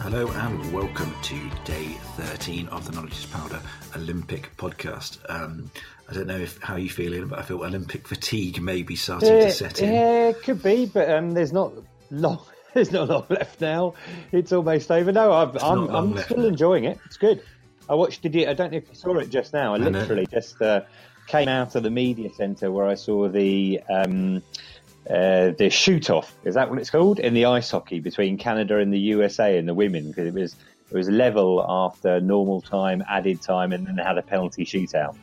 Hello and welcome to day 13 of the Knowledge is Powder Olympic podcast. Um, I don't know if how you're feeling, but I feel Olympic fatigue may be starting to set in. Yeah, it could be, but um, there's not long. There's not long left now. It's almost over. No, I've, I'm, I'm still now. enjoying it. It's good. I watched it. I don't know if you saw it just now. I know. literally just uh, came out of the media centre where I saw the um, uh, the shoot off. Is that what it's called in the ice hockey between Canada and the USA and the women? Because it was it was level after normal time, added time, and then they had a penalty shootout.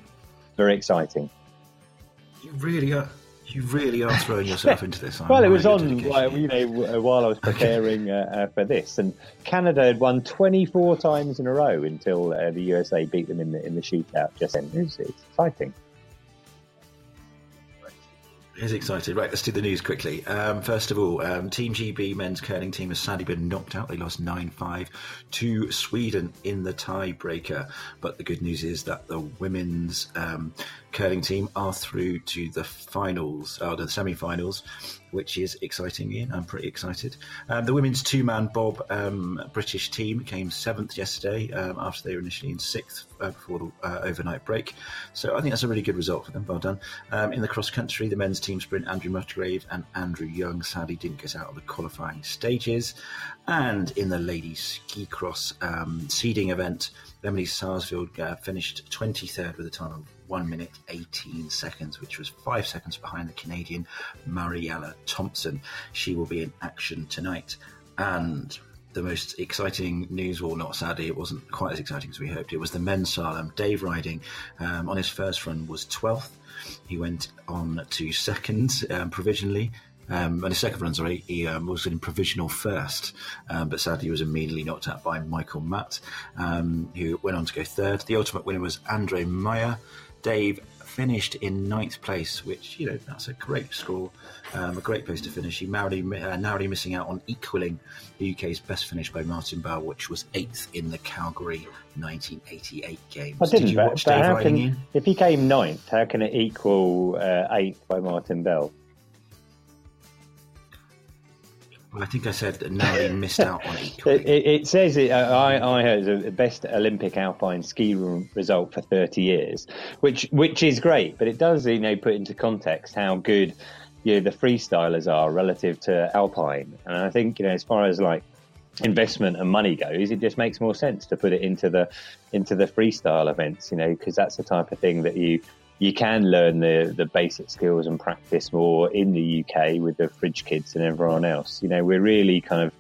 Very exciting. You really are. You really are throwing yourself into this. Well, it was on, like, you know, while I was preparing uh, uh, for this, and Canada had won 24 times in a row until uh, the USA beat them in the in the shootout. Just then, it was, it's exciting. Is excited. Right, let's do the news quickly. Um, first of all, um, Team GB men's curling team has sadly been knocked out. They lost 9 5 to Sweden in the tiebreaker. But the good news is that the women's um, curling team are through to the finals, or the semi finals, which is exciting, Ian. I'm pretty excited. Um, the women's two man Bob um, British team came seventh yesterday um, after they were initially in sixth uh, before the uh, overnight break. So I think that's a really good result for them. Well done. Um, in the cross country, the men's team sprint, Andrew Musgrave and Andrew Young sadly didn't get out of the qualifying stages. And in the ladies ski cross um, seeding event, Emily Sarsfield uh, finished 23rd with a time of 1 minute 18 seconds, which was 5 seconds behind the Canadian Marielle Thompson. She will be in action tonight. And the most exciting news, well, not sadly, it wasn't quite as exciting as we hoped. It was the men's slalom. Dave Ryding um, on his first run was 12th. He went on to second um, provisionally. Um, on his second run, sorry, he um, was in provisional first, um, but sadly he was immediately knocked out by Michael Matt, um, who went on to go third. The ultimate winner was Andre Myhrer. Dave finished in ninth place, which you know that's a great score, um, a great place to finish. He narrowly, uh, narrowly missing out on equaling the UK's best finish by Martin Bell, which was eighth in the Calgary 1988 games. I didn't. Did you watch Dave can, in? if he came ninth, how can it equal uh, eighth by Martin Bell? I think I said that narrowly missed out on It, it, it says it. Uh, I, I heard the best Olympic alpine ski result for 30 years, which which is great. But it does, you know, put into context how good you know, the freestylers are relative to alpine. And I think you know, as far as like investment and money goes, it just makes more sense to put it into the into the freestyle events. You know, because that's the type of thing that you you can learn the the basic skills and practice more in the UK with the fridge kids and everyone else. You know, we're really kind of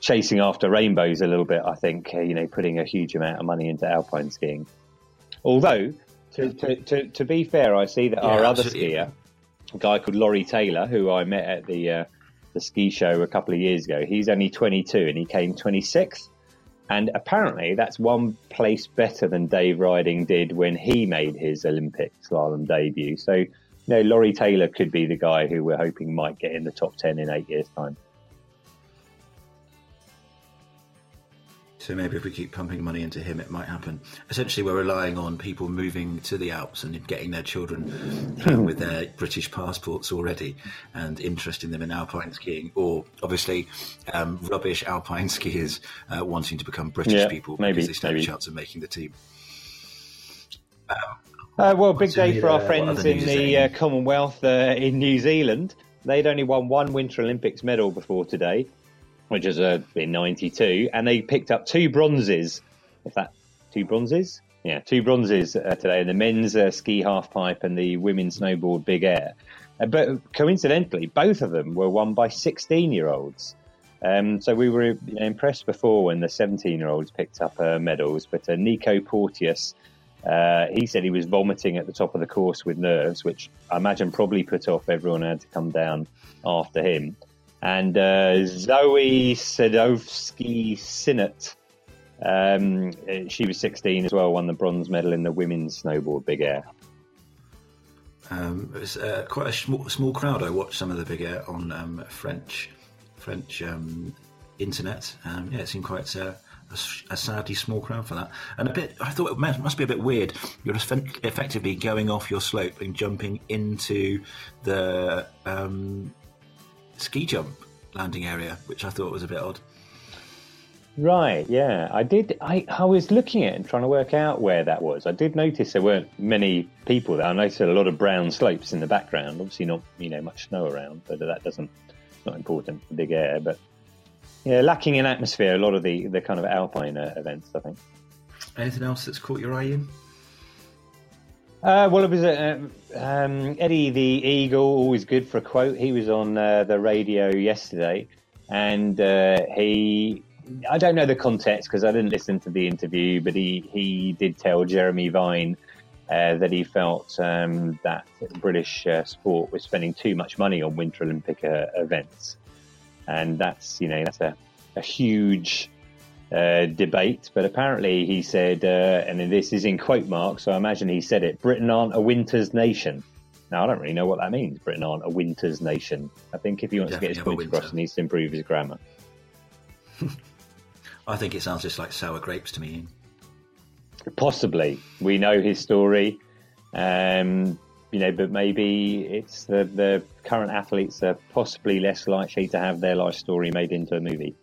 chasing after rainbows a little bit. I think uh, you know, putting a huge amount of money into alpine skiing. Although, to to, to, to be fair, I see that Yeah, our other absolutely. skier, a guy called Laurie Taylor, who I met at the uh, the ski show a couple of years ago, he's only 22 and he came 26. And apparently, that's one place better than Dave Ryding did when he made his Olympic slalom debut. So, you know, Laurie Taylor could be the guy who we're hoping might get in the top 10 in eight years' time. So maybe if we keep pumping money into him, it might happen. Essentially, we're relying on people moving to the Alps and getting their children uh, with their British passports already and interesting them in alpine skiing, or obviously um, rubbish alpine skiers uh, wanting to become British Yeah, people maybe, because they stand maybe. a chance of making the team. Uh, well, big day for our uh, friends in the uh, Commonwealth uh, in New Zealand. They'd only won one Winter Olympics medal before today, which was uh, in '92, and they picked up two bronzes. If that two bronzes, yeah, two bronzes uh, today in the men's uh, ski half pipe and the women's snowboard big air. Uh, but coincidentally, both of them were won by 16-year-olds. Um, so we were you know, impressed before when the 17-year-olds picked up uh, medals, but uh, Nico Porteous. Uh, he said he was vomiting at the top of the course with nerves, which I imagine probably put off everyone who had to come down after him. And uh, Zoi Sadowski Synnott, um, she was 16 as well, won the bronze medal in the women's snowboard big air. Um, it was uh, quite a small, small crowd. I watched some of the big air on um, French French um, internet. Um, yeah, it seemed quite uh, a, a sadly small crowd for that. And a bit, I thought it must, be a bit weird. You're eff- effectively going off your slope and jumping into the um, ski jump landing area, which I thought was a bit odd. Right, yeah. I did. I, I was looking at it and trying to work out where that was. I did notice there weren't many people there. I noticed a lot of brown slopes in the background. Obviously, not you know much snow around, but that doesn't not important for big air. But yeah, lacking in atmosphere. A lot of the the kind of alpine uh, events, I think. Anything else that's caught your eye in? Uh, well, it was uh, um, Eddie the Eagle, always good for a quote. He was on uh, the radio yesterday, and uh, he I don't know the context because I didn't listen to the interview, but he, he did tell Jeremy Vine uh, that he felt um, that British uh, sport was spending too much money on Winter Olympic events, and that's you know that's a, a huge uh, debate. But apparently he said, uh, and this is in quote marks, so I imagine he said it: Britain aren't a winters nation. Now I don't really know what that means. Britain aren't a winters nation. I think if he wants Definitely to get his point across, he needs to improve his grammar. I think it sounds just like sour grapes to me. Possibly, we know his story, um, you know, but maybe it's the the current athletes are possibly less likely to have their life story made into a movie.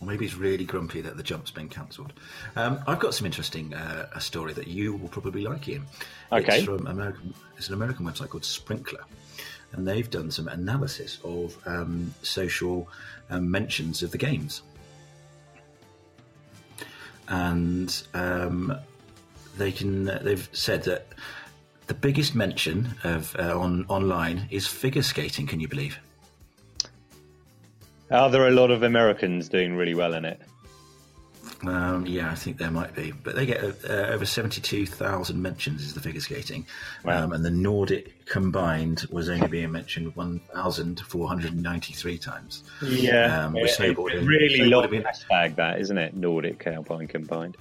Or maybe he's really grumpy that the jump's been cancelled. Um, I've got some interesting uh, a story that you will probably like, Ian. Okay. It's from American. It's an American website called Sprinklr, and they've done some analysis of um, social um, mentions of the games and um, they can. They've said that the biggest mention of uh, on online is figure skating. Can you believe? Are there a lot of Americans doing really well in it? Um, yeah, I think there might be, but they get uh, over seventy-two thousand mentions is the figure skating, wow. um, and the Nordic combined was only being mentioned one thousand four hundred ninety-three times. Yeah, um, snowboarding, really long hashtag that, isn't it? Nordic alpine combined.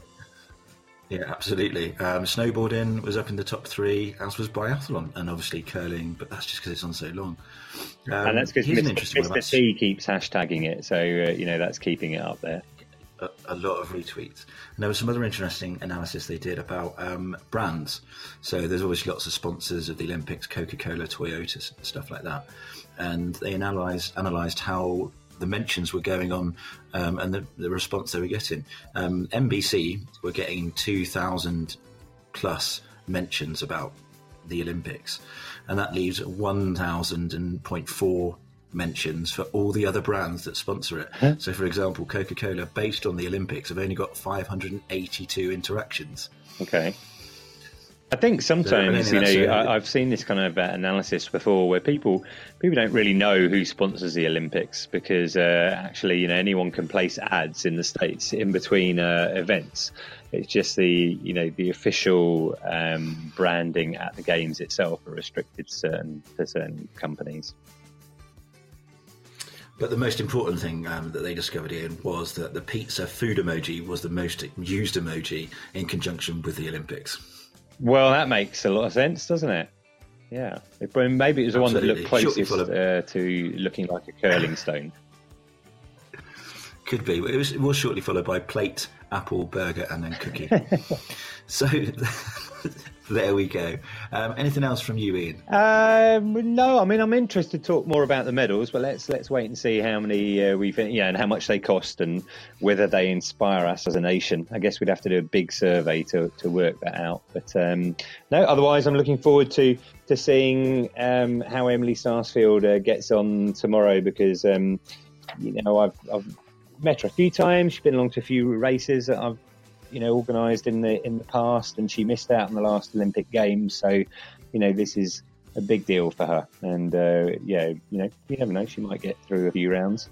Yeah, absolutely. Um, snowboarding was up in the top three, as was biathlon, and obviously curling, but that's just because it's on so long. and that's because Mr. Mr. T keeps hashtagging it, so uh, you know that's keeping it up there a, a, lot of retweets. And there was some other interesting analysis they did about um, brands. So there's always lots of sponsors of the Olympics, Coca Cola, Toyota, stuff like that. And they analysed analysed how the mentions were going on um, and the, the, response they were getting. Um, NBC were getting 2,000 plus mentions about the Olympics, and that leaves 1,000.4 mentions for all the other brands that sponsor it. Huh? So, for example, Coca Cola, based on the Olympics, have only got 582 interactions. Okay. I think sometimes you know I, have seen this kind of uh, analysis before where people people don't really know who sponsors the Olympics because uh, actually you know anyone can place ads in the states in between uh, events. It's just the you know the official um, branding at the games itself are restricted to certain to certain companies. But the most important thing um, that they discovered, Ian, was that the pizza food emoji was the most used emoji in conjunction with the Olympics. Well, that makes a lot of sense, doesn't it? Yeah. Maybe it was the one that looked closest uh, to looking like a curling stone. Could be. It was, it was shortly followed by plate, apple, burger, and then cookie. so there we go. Um, anything else from you, Ian? Um, no, I mean I'm interested to talk more about the medals, but let's let's wait and see how many uh, we've yeah and how much they cost and whether they inspire us as a nation. I guess we'd have to do a big survey to, to work that out. But um, no, otherwise I'm looking forward to to seeing um, how Emily Sarsfield uh, gets on tomorrow because um, you know I've, I've met her a few times. She's been along to a few races. That I've you know organised in the in the past, and she missed out on the last Olympic Games. So, you know, this is a big deal for her. And uh, yeah, you know, you never know; she might get through a few rounds.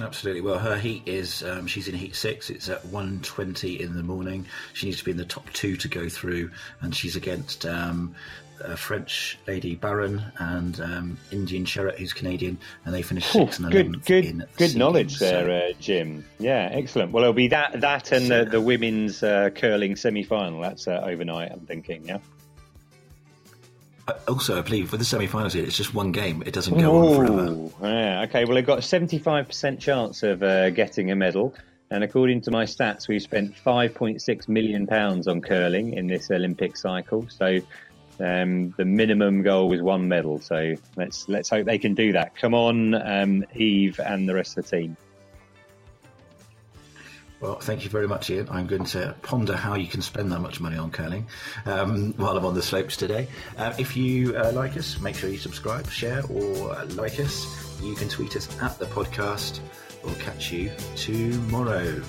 Absolutely. Well, her heat is um, she's in heat six. It's at one twenty in the morning. She needs to be in the top two to go through, and she's against um, a French lady Baron and um, Indian Sherret, who's Canadian, and they finished sixth and eleventh. Good, good, good knowledge there, so. uh, Jim. Yeah, excellent. Well, it'll be that that and the, the women's uh, curling semi final. That's uh, overnight. I'm thinking. Yeah. Also, I believe with the semi-finals here, it's just one game. It doesn't go Ooh, on forever. Yeah, okay. Well, they've got a seventy-five percent chance of uh, getting a medal, and according to my stats, we've spent five point six million pounds on curling in this Olympic cycle. So um, the minimum goal was one medal, so let's let's hope they can do that. Come on, um, Eve and the rest of the team. Well, thank you very much, Ian. I'm going to ponder how you can spend that much money on curling um, while I'm on the slopes today. Uh, if you uh, like us, make sure you subscribe, share, or like us. You can tweet us at the podcast. We'll catch you tomorrow.